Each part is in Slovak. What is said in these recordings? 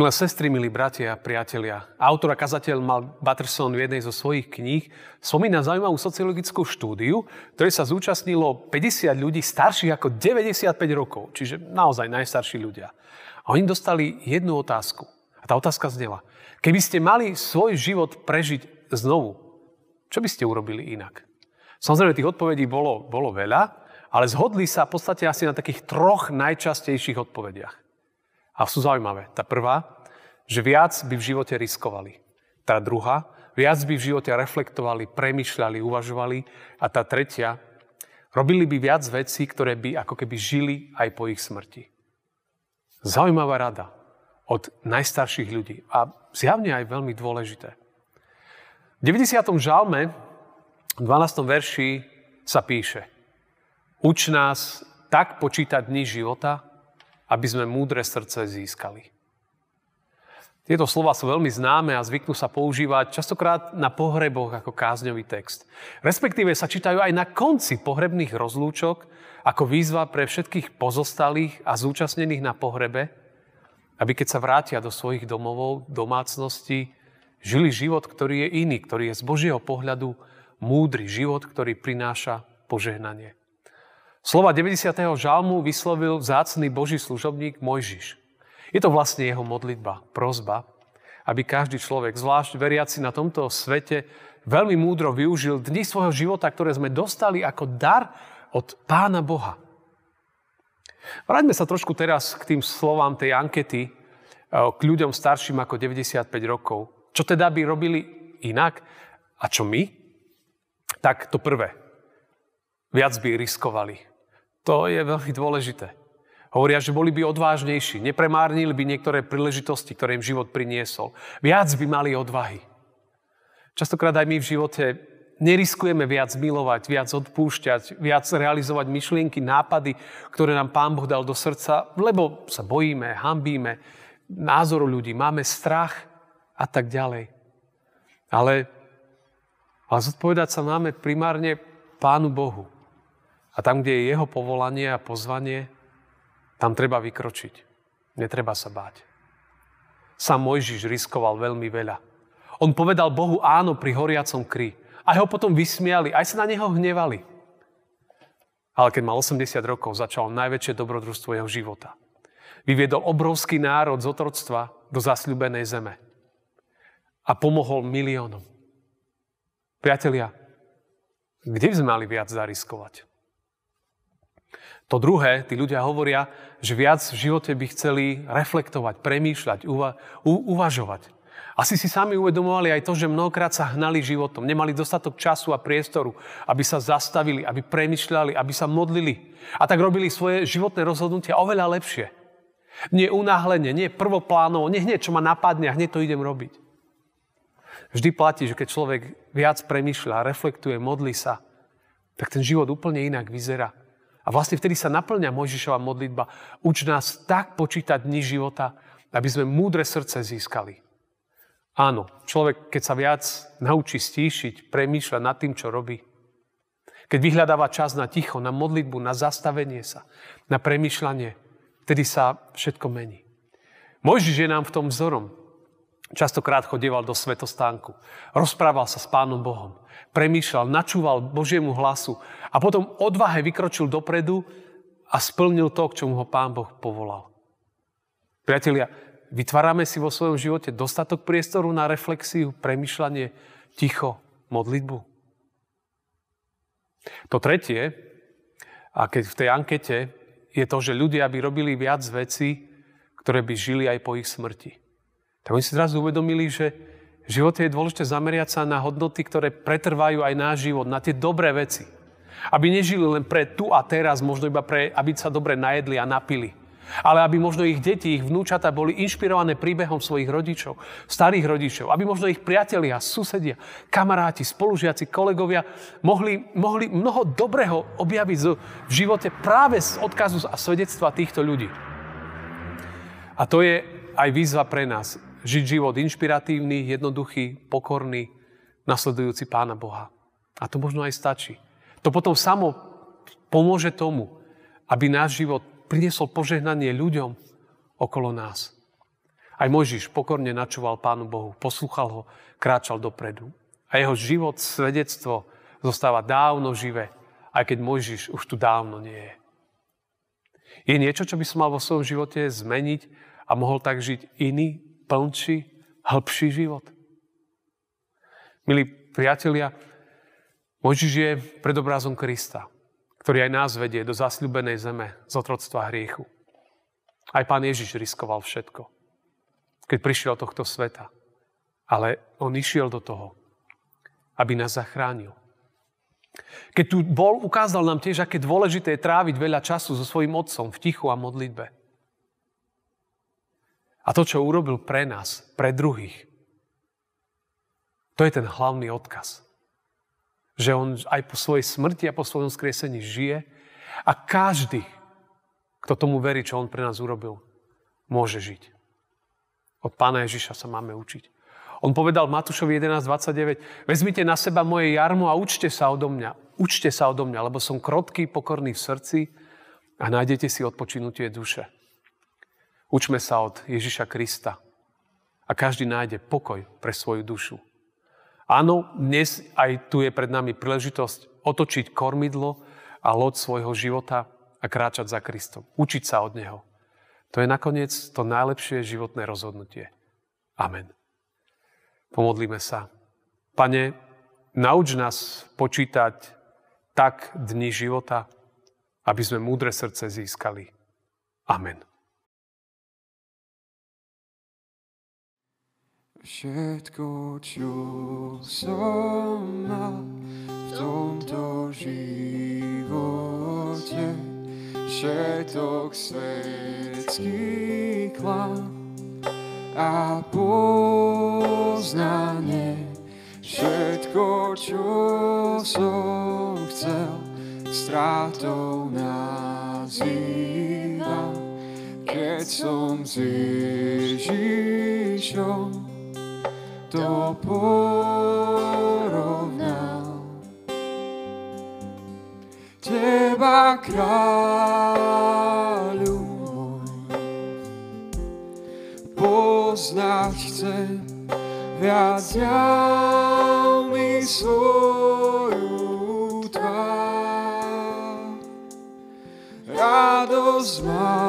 Milé sestry, milí bratia a priatelia, autor a kazateľ Mal Batterson v jednej zo svojich kníh spomína zaujímavú sociologickú štúdiu, ktorej sa zúčastnilo 50 ľudí starších ako 95 rokov, čiže naozaj najstarší ľudia. A oni dostali jednu otázku. A tá otázka znela, keby ste mali svoj život prežiť znovu, čo by ste urobili inak? Samozrejme, tých odpovedí bolo, bolo veľa, ale zhodli sa v podstate asi na takých troch najčastejších odpovediach. A sú zaujímavé. Tá prvá, že viac by v živote riskovali. Tá druhá, viac by v živote reflektovali, premyšľali, uvažovali. A tá tretia, robili by viac vecí, ktoré by ako keby žili aj po ich smrti. Zaujímavá rada od najstarších ľudí a zjavne aj veľmi dôležité. V 90. žalme, v 12. verši sa píše Uč nás tak počítať dní života, aby sme múdre srdce získali. Tieto slova sú veľmi známe a zvyknú sa používať častokrát na pohreboch ako kázňový text. Respektíve sa čítajú aj na konci pohrebných rozlúčok ako výzva pre všetkých pozostalých a zúčastnených na pohrebe, aby keď sa vrátia do svojich domovov, domácností, žili život, ktorý je iný, ktorý je z Božieho pohľadu múdry život, ktorý prináša požehnanie. Slova 90. žalmu vyslovil vzácný Boží služobník Mojžiš. Je to vlastne jeho modlitba, prozba, aby každý človek, zvlášť veriaci na tomto svete, veľmi múdro využil dni svojho života, ktoré sme dostali ako dar od Pána Boha. Vráťme sa trošku teraz k tým slovám tej ankety eh, k ľuďom starším ako 95 rokov. Čo teda by robili inak? A čo my? Tak to prvé. Viac by riskovali. To je veľmi dôležité. Hovoria, že boli by odvážnejší, nepremárnili by niektoré príležitosti, ktoré im život priniesol. Viac by mali odvahy. Častokrát aj my v živote neriskujeme viac milovať, viac odpúšťať, viac realizovať myšlienky, nápady, ktoré nám Pán Boh dal do srdca, lebo sa bojíme, hambíme názoru ľudí, máme strach a tak ďalej. Ale, ale zodpovedať sa máme primárne Pánu Bohu. A tam, kde je jeho povolanie a pozvanie, tam treba vykročiť. Netreba sa báť. Sam Mojžiš riskoval veľmi veľa. On povedal Bohu áno pri horiacom kry. A ho potom vysmiali, aj sa na neho hnevali. Ale keď mal 80 rokov, začal najväčšie dobrodružstvo jeho života. Vyviedol obrovský národ z otroctva do zasľubenej zeme. A pomohol miliónom. Priatelia, kde by sme mali viac zariskovať? To druhé, tí ľudia hovoria, že viac v živote by chceli reflektovať, premýšľať, uva- u- uvažovať. Asi si sami uvedomovali aj to, že mnohokrát sa hnali životom, nemali dostatok času a priestoru, aby sa zastavili, aby premyšľali, aby sa modlili. A tak robili svoje životné rozhodnutia oveľa lepšie. Nie unáhlenie, nie prvoplánovo, nie hneď, čo ma napadne a hneď to idem robiť. Vždy platí, že keď človek viac premyšľa, reflektuje, modlí sa, tak ten život úplne inak vyzerá. A vlastne vtedy sa naplňa Mojžišova modlitba. Uč nás tak počítať dni života, aby sme múdre srdce získali. Áno, človek, keď sa viac naučí stíšiť, premýšľať nad tým, čo robí, keď vyhľadáva čas na ticho, na modlitbu, na zastavenie sa, na premýšľanie, vtedy sa všetko mení. Mojžiš je nám v tom vzorom. Častokrát chodieval do svetostánku. Rozprával sa s Pánom Bohom. Premýšľal, načúval Božiemu hlasu a potom odvahe vykročil dopredu a splnil to, k čomu ho Pán Boh povolal. Priatelia, vytvárame si vo svojom živote dostatok priestoru na reflexiu, premýšľanie, ticho, modlitbu. To tretie, a keď v tej ankete, je to, že ľudia by robili viac vecí, ktoré by žili aj po ich smrti. Tak oni si zrazu uvedomili, že v živote je dôležité zameriať sa na hodnoty, ktoré pretrvajú aj náš život, na tie dobré veci. Aby nežili len pre tu a teraz, možno iba pre, aby sa dobre najedli a napili. Ale aby možno ich deti, ich vnúčata boli inšpirované príbehom svojich rodičov, starých rodičov. Aby možno ich priatelia, susedia, kamaráti, spolužiaci, kolegovia mohli, mohli mnoho dobrého objaviť v živote práve z odkazu a svedectva týchto ľudí. A to je aj výzva pre nás žiť život inšpiratívny, jednoduchý, pokorný, nasledujúci Pána Boha. A to možno aj stačí. To potom samo pomôže tomu, aby náš život priniesol požehnanie ľuďom okolo nás. Aj Mojžiš pokorne načúval Pánu Bohu, poslúchal ho, kráčal dopredu. A jeho život, svedectvo zostáva dávno živé, aj keď Mojžiš už tu dávno nie je. Je niečo, čo by som mal vo svojom živote zmeniť a mohol tak žiť iný, plnší, hĺbší život? Milí priatelia, Mojžiš je predobrazom Krista, ktorý aj nás vedie do zasľubenej zeme z otroctva hriechu. Aj pán Ježiš riskoval všetko keď prišiel tohto sveta. Ale on išiel do toho, aby nás zachránil. Keď tu bol, ukázal nám tiež, aké dôležité je tráviť veľa času so svojím otcom v tichu a modlitbe. A to, čo urobil pre nás, pre druhých, to je ten hlavný odkaz. Že on aj po svojej smrti a po svojom skriesení žije a každý, kto tomu verí, čo on pre nás urobil, môže žiť. Od pána Ježiša sa máme učiť. On povedal Matúšovi 11.29, vezmite na seba moje jarmo a učte sa odo mňa. Učte sa odo mňa, lebo som krotký, pokorný v srdci a nájdete si odpočinutie duše. Učme sa od Ježiša Krista a každý nájde pokoj pre svoju dušu. Áno, dnes aj tu je pred nami príležitosť otočiť kormidlo a loď svojho života a kráčať za Kristom. Učiť sa od Neho. To je nakoniec to najlepšie životné rozhodnutie. Amen. Pomodlíme sa. Pane, nauč nás počítať tak dni života, aby sme múdre srdce získali. Amen. Všetko, čo som mal v tomto živote, všetok svetský klam a poznanie. Všetko, čo som chcel, strátou nazývam, keď som s Ježišom to porovnám. Teba, kráľu môj, poznať chcem, viac mi svoju tvár. Radosť mám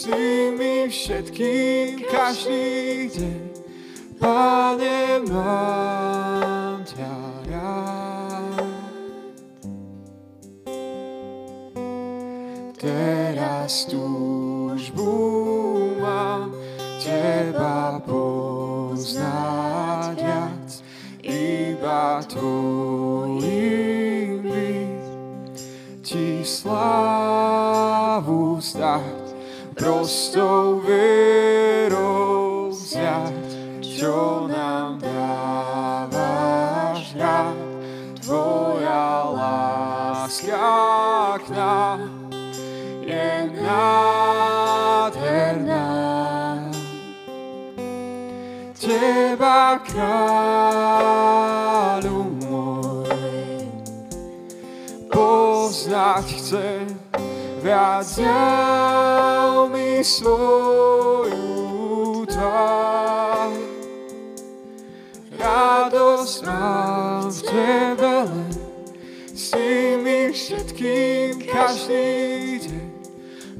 si mi všetkým každý deň, Pane, mám ťa rád. teraz túžbu mám teba poznať viac, iba tvojim prostou vierou vziať, čo nám dávaš rád, tvoja láska k nám je nádherná. Teba, kráľu môj, poznať chcem, viac mi svoju tvár. Radosť mám v Tebe len, si mi všetkým každý deň.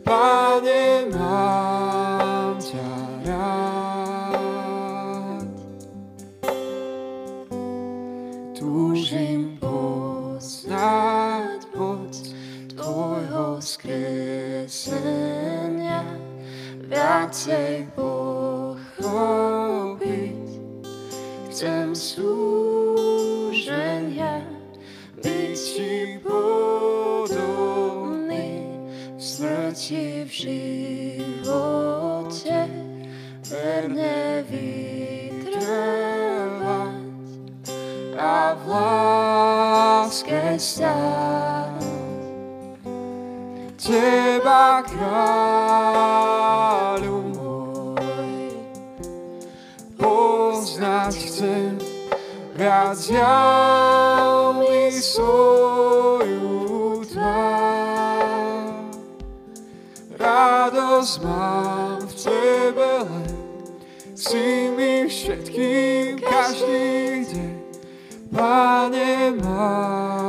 Pane, mám Chcem súženia, byť Ti smrti v živote verne vytrvať a v láske stáť. Teba, kráľu poznať chcem, viac ja mi svoju tvár. radosť mám v Tebe len. Si mi všetkým každý deň, Pane, mám.